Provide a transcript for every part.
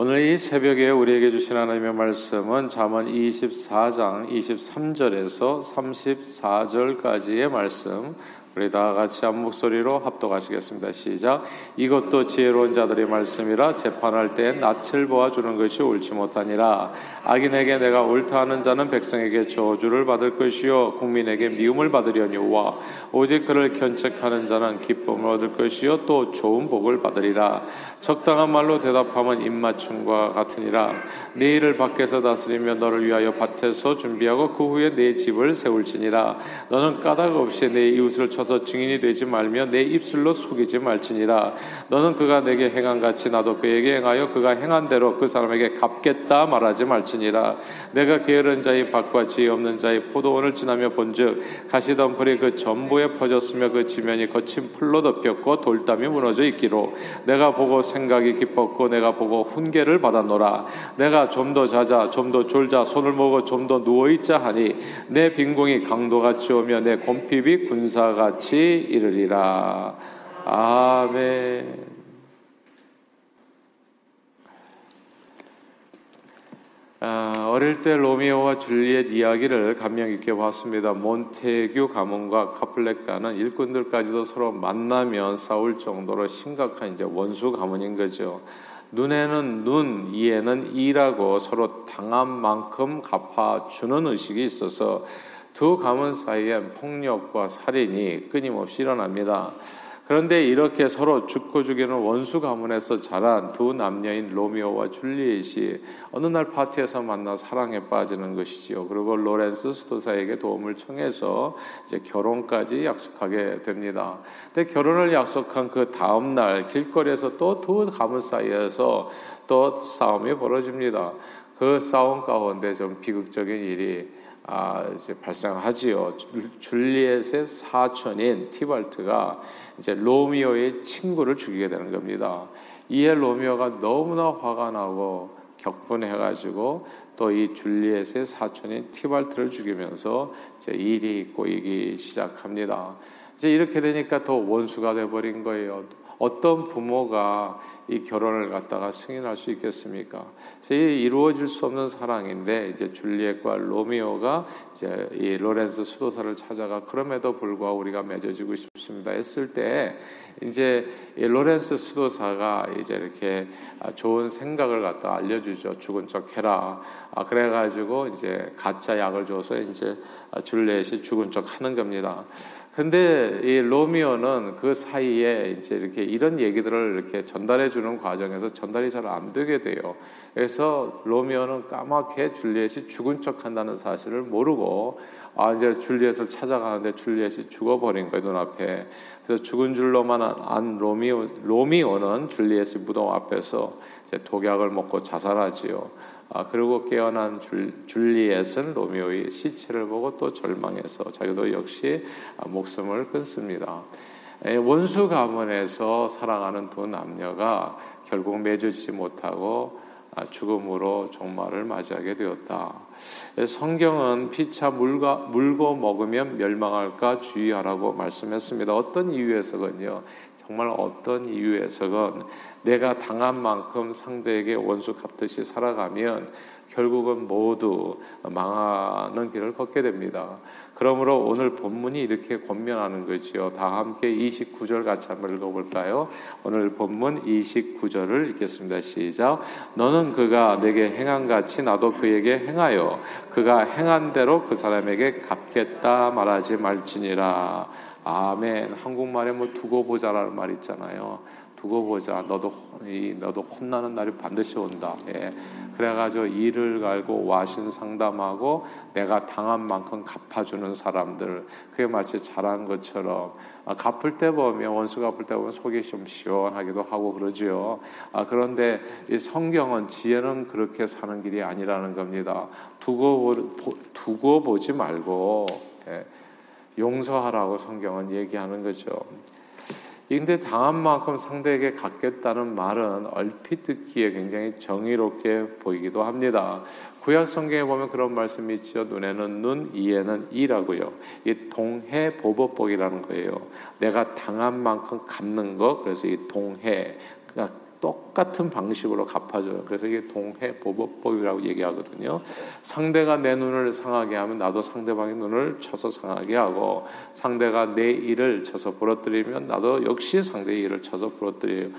오늘 이 새벽에 우리에게 주신 하나님의 말씀은 잠언 24장 23절에서 34절까지의 말씀 우리 다 같이 한 목소리로 합독하시겠습니다. 시작. 이것도 지혜로운 자들의 말씀이라 재판할 때 낯을 보아 주는 것이 옳지 못하니라. 악인에게 내가 옳다 하는 자는 백성에게 저주를 받을 것이요 국민에게 미움을 받으려니와 오직 그를 견책하는 자는 기쁨을 얻을 것이요 또 좋은 복을 받으리라. 적당한 말로 대답하면 입맞춤과 같으니라. 내 일을 밖에서 다스리며 너를 위하여 밭에서 준비하고 그 후에 내 집을 세울지니라. 너는 까닭 없이 내 이웃을 쳐 서서 증인이 되지 말며 내 입술로 속이지 말지니라. 너는 그가 내게 행한 같이 나도 그에게 행하여 그가 행한 대로 그 사람에게 갚겠다 말하지 말지니라. 내가 게으른 자의 밭과 지혜 없는 자의 포도원을 지나며 본즉 가시덤불이 그 전부에 퍼졌으며 그 지면이 거친 풀로 덮였고 돌담이 무너져 있기로. 내가 보고 생각이 깊었고 내가 보고 훈계를 받았노라. 내가 좀 더 자자 좀 더 졸자 손을 모으고 좀 더 누워 있자 하니 내 빈공이 강도같이 오며 내 곰핍이 군사가 같이 이르리라. 아멘. 아, 어릴 때 로미오와 줄리엣 이야기를 감명 깊게 봤습니다. 몬테규 가문과 카플렉가는 일꾼들까지도 서로 만나면 싸울 정도로 심각한 이제 원수 가문인 거죠. 눈에는 눈, 이에는 이라고 서로 당한 만큼 갚아주는 의식이 있어서 두 가문 사이에 폭력과 살인이 끊임없이 일어납니다. 그런데 이렇게 서로 죽고 죽이는 원수 가문에서 자란 두 남녀인 로미오와 줄리엣이 어느 날 파티에서 만나 사랑에 빠지는 것이지요. 그리고 로렌스 수도사에게 도움을 청해서 이제 결혼까지 약속하게 됩니다. 근데 결혼을 약속한 그 다음 날 길거리에서 또 두 가문 사이에서 또 싸움이 벌어집니다. 그 싸움 가운데 좀 비극적인 일이 아, 이제 발생하지요. 줄리엣의 사촌인 티발트가 이제 로미오의 친구를 죽이게 되는 겁니다. 이에 로미오가 너무나 화가 나고 격분해가지고 또 이 줄리엣의 사촌인 티발트를 죽이면서 이제 일이 꼬이기 시작합니다. 이제 이렇게 되니까 더 원수가 돼버린 거예요. 어떤 부모가 이 결혼을 갖다가 승인할 수 있겠습니까? 그래서 이루어질 수 없는 사랑인데 이제 줄리엣과 로미오가 이제 이 로렌스 수도사를 찾아가 그럼에도 불구하고 우리가 맺어지고 싶습니다 했을 때 이제 로렌스 수도사가 이제 이렇게 좋은 생각을 갖다 알려주죠. 죽은 척 해라. 아, 그래가지고 이제 가짜 약을 줘서 이제 줄리엣이 죽은 척 하는 겁니다. 근데 이 로미오는 그 사이에 이제 이렇게 이런 얘기들을 이렇게 전달해 주는 과정에서 전달이 잘 안 되게 돼요. 그래서 로미오는 까맣게 줄리엣이 죽은 척 한다는 사실을 모르고 아 이제 줄리엣을 찾아가는데 줄리엣이 죽어버린 거예요 눈앞에. 그래서 죽은 줄로만 안 로미오 로미오는 줄리엣의 무덤 앞에서 이제 독약을 먹고 자살하지요. 아, 그리고 깨어난 줄, 줄리엣은 로미오의 시체를 보고 또 절망해서 자기도 역시 목숨을 끊습니다. 원수 가문에서 사랑하는 두 남녀가 결국 맺어지지 못하고 아, 죽음으로 종말을 맞이하게 되었다. 성경은 피차 물가, 물고 먹으면 멸망할까 주의하라고 말씀했습니다. 어떤 이유에서건요. 정말 어떤 이유에서건 내가 당한 만큼 상대에게 원수 갚듯이 살아가면 결국은 모두 망하는 길을 걷게 됩니다. 그러므로 오늘 본문이 이렇게 권면하는 거지요. 다 함께 29절 같이 한번 읽어볼까요? 오늘 본문 29절을 읽겠습니다. 시작. 너는 그가 내게 행한 같이 나도 그에게 행하여 그가 행한 대로 그 사람에게 갚겠다 말하지 말지니라. 아멘. 한국말에 뭐 두고 보자라는 말 있잖아요. 두고 보자. 너도 너도 혼나는 날이 반드시 온다. 예. 그래가지고 이를 갈고 와신 상담하고 내가 당한 만큼 갚아주는 사람들 그게 마치 잘한 것처럼 아, 갚을 때 보면 원수 갚을 때 보면 속이 좀 시원하기도 하고 그러지요. 아, 그런데 이 성경은 지혜는 그렇게 사는 길이 아니라는 겁니다. 두고 보, 두고 보지 말고 예. 용서하라고 성경은 얘기하는 거죠. 근데 당한 만큼 상대에게 갖겠다는 말은 얼핏 듣기에 굉장히 정의롭게 보이기도 합니다. 구약 성경에 보면 그런 말씀이 있죠. 눈에는 눈, 이에는 이라고요. 이 동해 보법복이라는 거예요. 내가 당한 만큼 갚는 것. 그래서 이 동해, 그러니까 똑같은 방식으로 갚아줘요. 그래서 이게 동해 보복법이라고 얘기하거든요. 상대가 내 눈을 상하게 하면 나도 상대방의 눈을 쳐서 상하게 하고 상대가 내 일을 쳐서 부러뜨리면 나도 역시 상대의 일을 쳐서 부러뜨리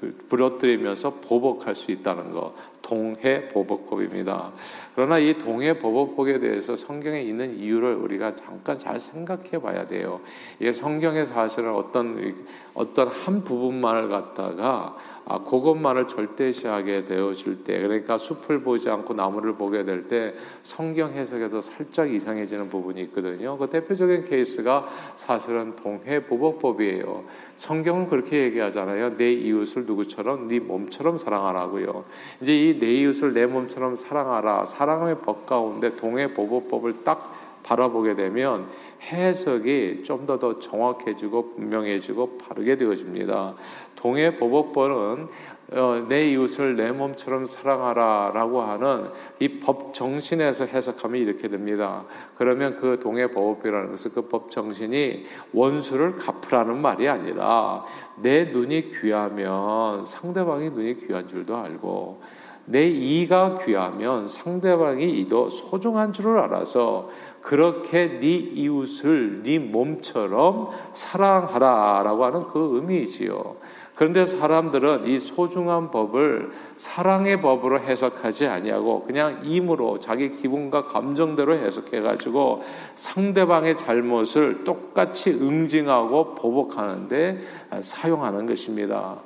그 부러뜨리면서 보복할 수 있다는 거. 동해 보복법입니다. 그러나 이 동해 보복법에 대해서 성경에 있는 이유를 우리가 잠깐 잘 생각해 봐야 돼요. 이게 성경의 사실은 어떤 어떤 한 부분만을 갖다가 아, 그것만을 절대시하게 되어질 때, 그러니까 숲을 보지 않고 나무를 보게 될 때 성경 해석에서 살짝 이상해지는 부분이 있거든요. 그 대표적인 케이스가 사실은 동해 보복법이에요. 성경은 그렇게 얘기하잖아요. 내 이웃을 누구처럼 네 몸처럼 사랑하라고요. 이제 이내 이웃을 내 몸처럼 사랑하라. 사랑의 법 가운데 동해 보복법을 딱 바라보게 되면 해석이 좀 더 더 정확해지고 분명해지고 바르게 되어집니다. 동해 보복법은 어, 내 이웃을 내 몸처럼 사랑하라라고 하는 이 법 정신에서 해석하면 이렇게 됩니다. 그러면 그 동해 보복이라는 것은 그 법 정신이 원수를 갚으라는 말이 아니라 내 눈이 귀하면 상대방이 눈이 귀한 줄도 알고 내 이가 귀하면 상대방이 이도 소중한 줄을 알아서 그렇게 네 이웃을 네 몸처럼 사랑하라라고 하는 그 의미이지요. 그런데 사람들은 이 소중한 법을 사랑의 법으로 해석하지 아니하고 그냥 임으로 자기 기분과 감정대로 해석해 가지고 상대방의 잘못을 똑같이 응징하고 보복하는데 사용하는 것입니다.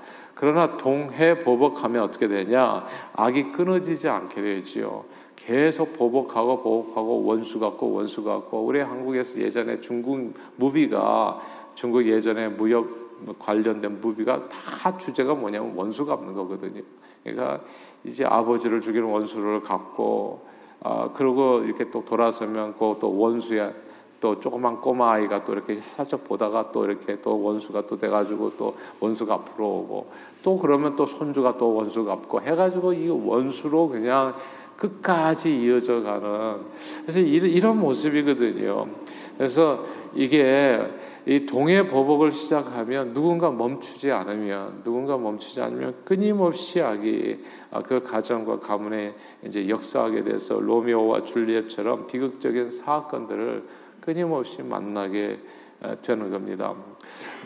그러나 동해 보복하면 어떻게 되냐? 악이 끊어지지 않게 되지요. 계속 보복하고 보복하고 원수 같고 원수 같고 우리 한국에서 예전에 중국 무비가 중국 예전에 무역 관련된 무비가 다 주제가 뭐냐면 원수 갚는 거거든요. 그러니까 이제 아버지를 죽이는 원수를 갚고 아 그리고 이렇게 또 돌아서면 그또 원수야 또 조그만 꼬마 아이가 또 이렇게 살짝 보다가 또 이렇게 또 원수가 또 돼가지고 또 원수가 앞으로 오고 또 그러면 또 손주가 또 원수 갚고 해가지고 이 원수로 그냥 끝까지 이어져 가는 그래서 이런 모습이거든요. 그래서 이게 이 동해 보복을 시작하면 누군가 멈추지 않으면 누군가 멈추지 않으면 끊임없이 악이 아, 그 가정과 가문에 이제 역사하게 돼서 로미오와 줄리엣처럼 비극적인 사건들을 끊임없이 만나게 되는 겁니다.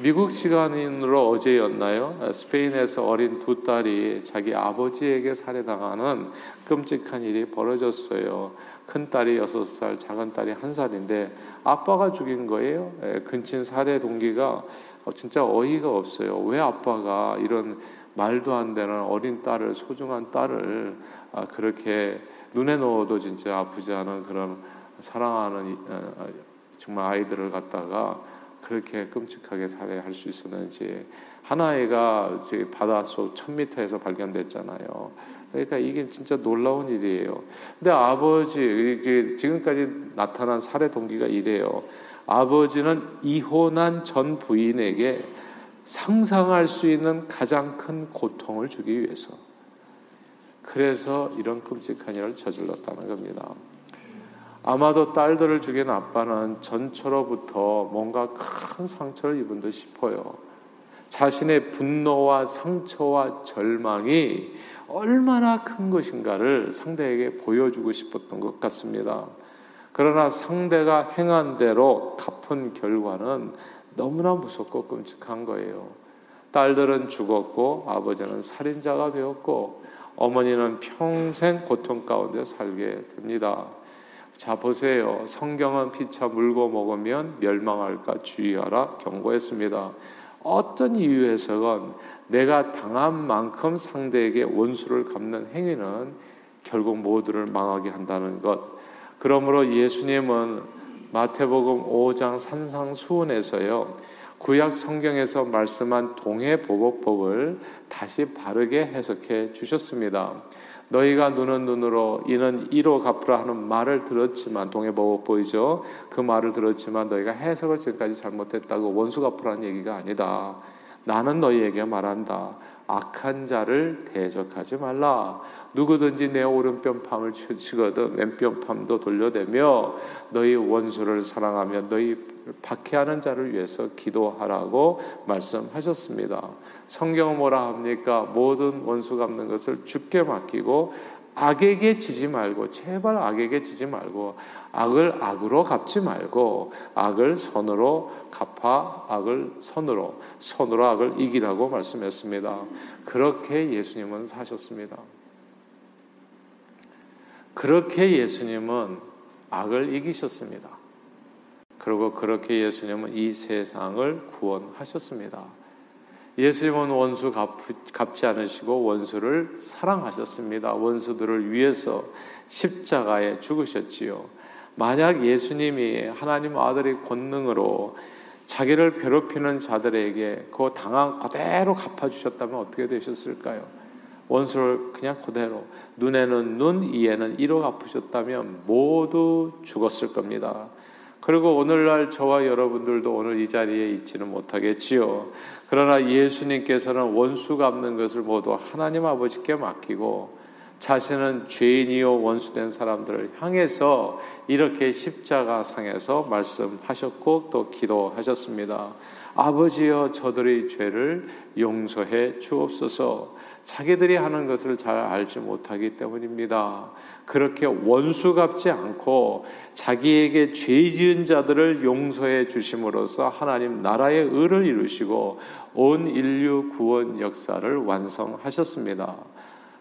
미국 시간으로 어제였나요? 스페인에서 어린 두 딸이 자기 아버지에게 살해당하는 끔찍한 일이 벌어졌어요. 큰 딸이 여섯 살, 작은 딸이 한 살인데 아빠가 죽인 거예요. 근친 살해 동기가 어, 진짜 어이가 없어요. 왜 아빠가 이런 말도 안 되는 어린 딸을 소중한 딸을 아, 그렇게 눈에 넣어도 진짜 아프지 않은 그런 사랑하는 어, 정말 아이들을 갖다가 그렇게 끔찍하게 살해할 수 있었는지 한 아이가 바닷속 1000m에서 발견됐잖아요. 그러니까 이게 진짜 놀라운 일이에요. 근데 아버지 지금까지 나타난 살해 동기가 이래요. 아버지는 이혼한 전 부인에게 상상할 수 있는 가장 큰 고통을 주기 위해서 그래서 이런 끔찍한 일을 저질렀다는 겁니다. 아마도 딸들을 죽인 아빠는 전처로부터 뭔가 큰 상처를 입은 듯 싶어요. 자신의 분노와 상처와 절망이 얼마나 큰 것인가를 상대에게 보여주고 싶었던 것 같습니다. 그러나 상대가 행한 대로 갚은 결과는 너무나 무섭고 끔찍한 거예요. 딸들은 죽었고 아버지는 살인자가 되었고 어머니는 평생 고통 가운데 살게 됩니다. 자 보세요. 성경은 피차 물고 먹으면 멸망할까 주의하라 경고했습니다. 어떤 이유에서건 내가 당한 만큼 상대에게 원수를 갚는 행위는 결국 모두를 망하게 한다는 것. 그러므로 예수님은 마태복음 5장 산상수훈에서요. 구약 성경에서 말씀한 동해 보복법을 다시 바르게 해석해 주셨습니다. 너희가 눈은 눈으로 이는 이로 갚으라 하는 말을 들었지만 동해보복 보이죠? 그 말을 들었지만 너희가 해석을 지금까지 잘못했다고 원수 갚으라는 얘기가 아니다. 나는 너희에게 말한다. 악한 자를 대적하지 말라. 누구든지 내 오른편 팔을 치거든 왼편 팔도 돌려대며 너희 원수를 사랑하며 너희 박해하는 자를 위해서 기도하라고 말씀하셨습니다. 성경은 뭐라 합니까? 모든 원수 갚는 것을 죽게 맡기고 악에게 지지 말고 제발 악에게 지지 말고 악을 악으로 갚지 말고 악을 선으로 갚아 악을 선으로 선으로 악을 이기라고 말씀했습니다. 그렇게 예수님은 사셨습니다. 그렇게 예수님은 악을 이기셨습니다. 그리고 그렇게 예수님은 이 세상을 구원하셨습니다. 예수님은 원수 갚, 지 않으시고 원수를 사랑하셨습니다. 원수들을 위해서 십자가에 죽으셨지요. 만약 예수님이 하나님 아들의 권능으로 자기를 괴롭히는 자들에게 그 당한 그대로 갚아주셨다면 어떻게 되셨을까요? 원수를 그냥 그대로 눈에는 눈, 이에는 이로 갚으셨다면 모두 죽었을 겁니다. 그리고 오늘날 저와 여러분들도 오늘 이 자리에 있지는 못하겠지요. 그러나 예수님께서는 원수 갚는 것을 모두 하나님 아버지께 맡기고 자신은 죄인이요 원수된 사람들을 향해서 이렇게 십자가 상에서 말씀하셨고 또 기도하셨습니다. 아버지여 저들의 죄를 용서해 주옵소서. 자기들이 하는 것을 잘 알지 못하기 때문입니다. 그렇게 원수 갚지 않고 자기에게 죄 지은 자들을 용서해 주심으로써 하나님 나라의 의를 이루시고 온 인류 구원 역사를 완성하셨습니다.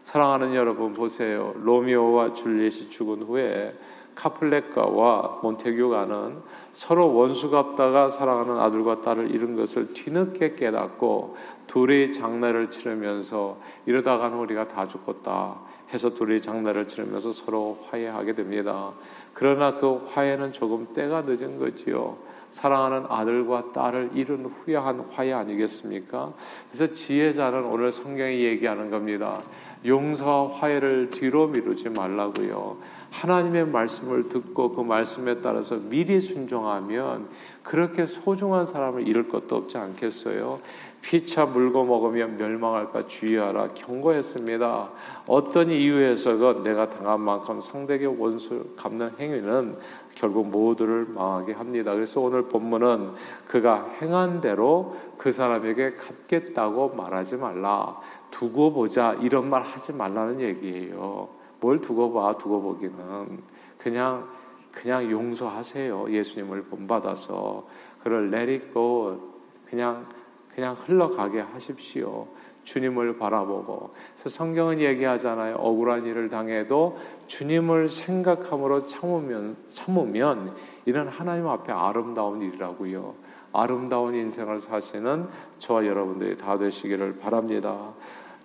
사랑하는 여러분 보세요. 로미오와 줄리엣이 죽은 후에 카플렉가와 몬테규가는 서로 원수 갚다가 사랑하는 아들과 딸을 잃은 것을 뒤늦게 깨닫고 둘이 장례를 치르면서 이러다가는 우리가 다 죽었다 해서 둘이 장례를 치르면서 서로 화해하게 됩니다. 그러나 그 화해는 조금 때가 늦은 거지요. 사랑하는 아들과 딸을 잃은 후에 한 화해 아니겠습니까? 그래서 지혜자는 오늘 성경이 얘기하는 겁니다. 용서와 화해를 뒤로 미루지 말라고요. 하나님의 말씀을 듣고 그 말씀에 따라서 미리 순종하면 그렇게 소중한 사람을 잃을 것도 없지 않겠어요? 피차 물고 먹으면 멸망할까 주의하라 경고했습니다. 어떤 이유에서건 내가 당한 만큼 상대에게 원수 갚는 행위는 결국 모두를 망하게 합니다. 그래서 오늘 본문은 그가 행한 대로 그 사람에게 갚겠다고 말하지 말라. 두고 보자 이런 말 하지 말라는 얘기예요. 뭘 두고 봐 두고 보기는 그냥 그냥 용서하세요. 예수님을 본받아서 그를 내리고 그냥 그냥 흘러가게 하십시오. 주님을 바라보고. 그래서 성경은 얘기하잖아요. 억울한 일을 당해도 주님을 생각함으로 참으면, 참으면 이는 하나님 앞에 아름다운 일이라고요. 아름다운 인생을 사시는 저와 여러분들이 다 되시기를 바랍니다.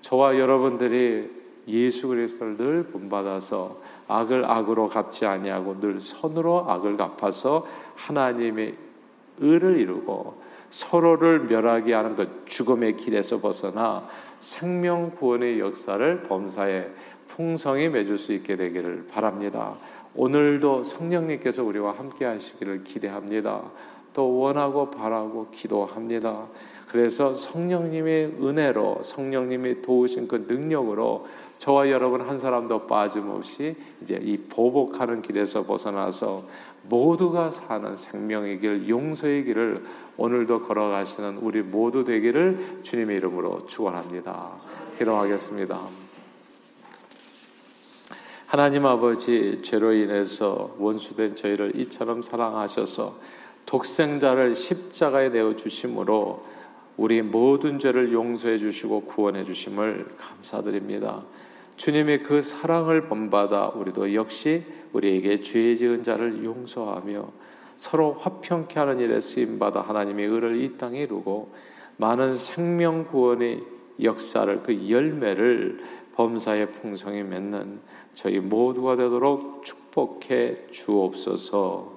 저와 여러분들이 예수 그리스도를 늘 본받아서 악을 악으로 갚지 아니하고 늘 선으로 악을 갚아서 하나님의 의를 이루고 서로를 멸하게 하는 그 죽음의 길에서 벗어나 생명 구원의 역사를 범사에 풍성히 맺을 수 있게 되기를 바랍니다. 오늘도 성령님께서 우리와 함께 하시기를 기대합니다. 또 원하고 바라고 기도합니다. 그래서 성령님의 은혜로 성령님이 도우신 그 능력으로 저와 여러분 한 사람도 빠짐없이 이제 이 보복하는 길에서 벗어나서 모두가 사는 생명의 길, 용서의 길을 오늘도 걸어가시는 우리 모두 되기를 주님의 이름으로 축원합니다. 기도하겠습니다. 하나님 아버지 죄로 인해서 원수된 저희를 이처럼 사랑하셔서 독생자를 십자가에 내어 주심으로 우리 모든 죄를 용서해 주시고 구원해 주심을 감사드립니다. 주님의 그 사랑을 본받아 우리도 역시 우리에게 죄 지은 자를 용서하며 서로 화평케 하는 일에 쓰임 받아 하나님의 의를 이 땅에 이루고 많은 생명 구원의 역사를 그 열매를 범사의 풍성히 맺는 저희 모두가 되도록 축복해 주옵소서.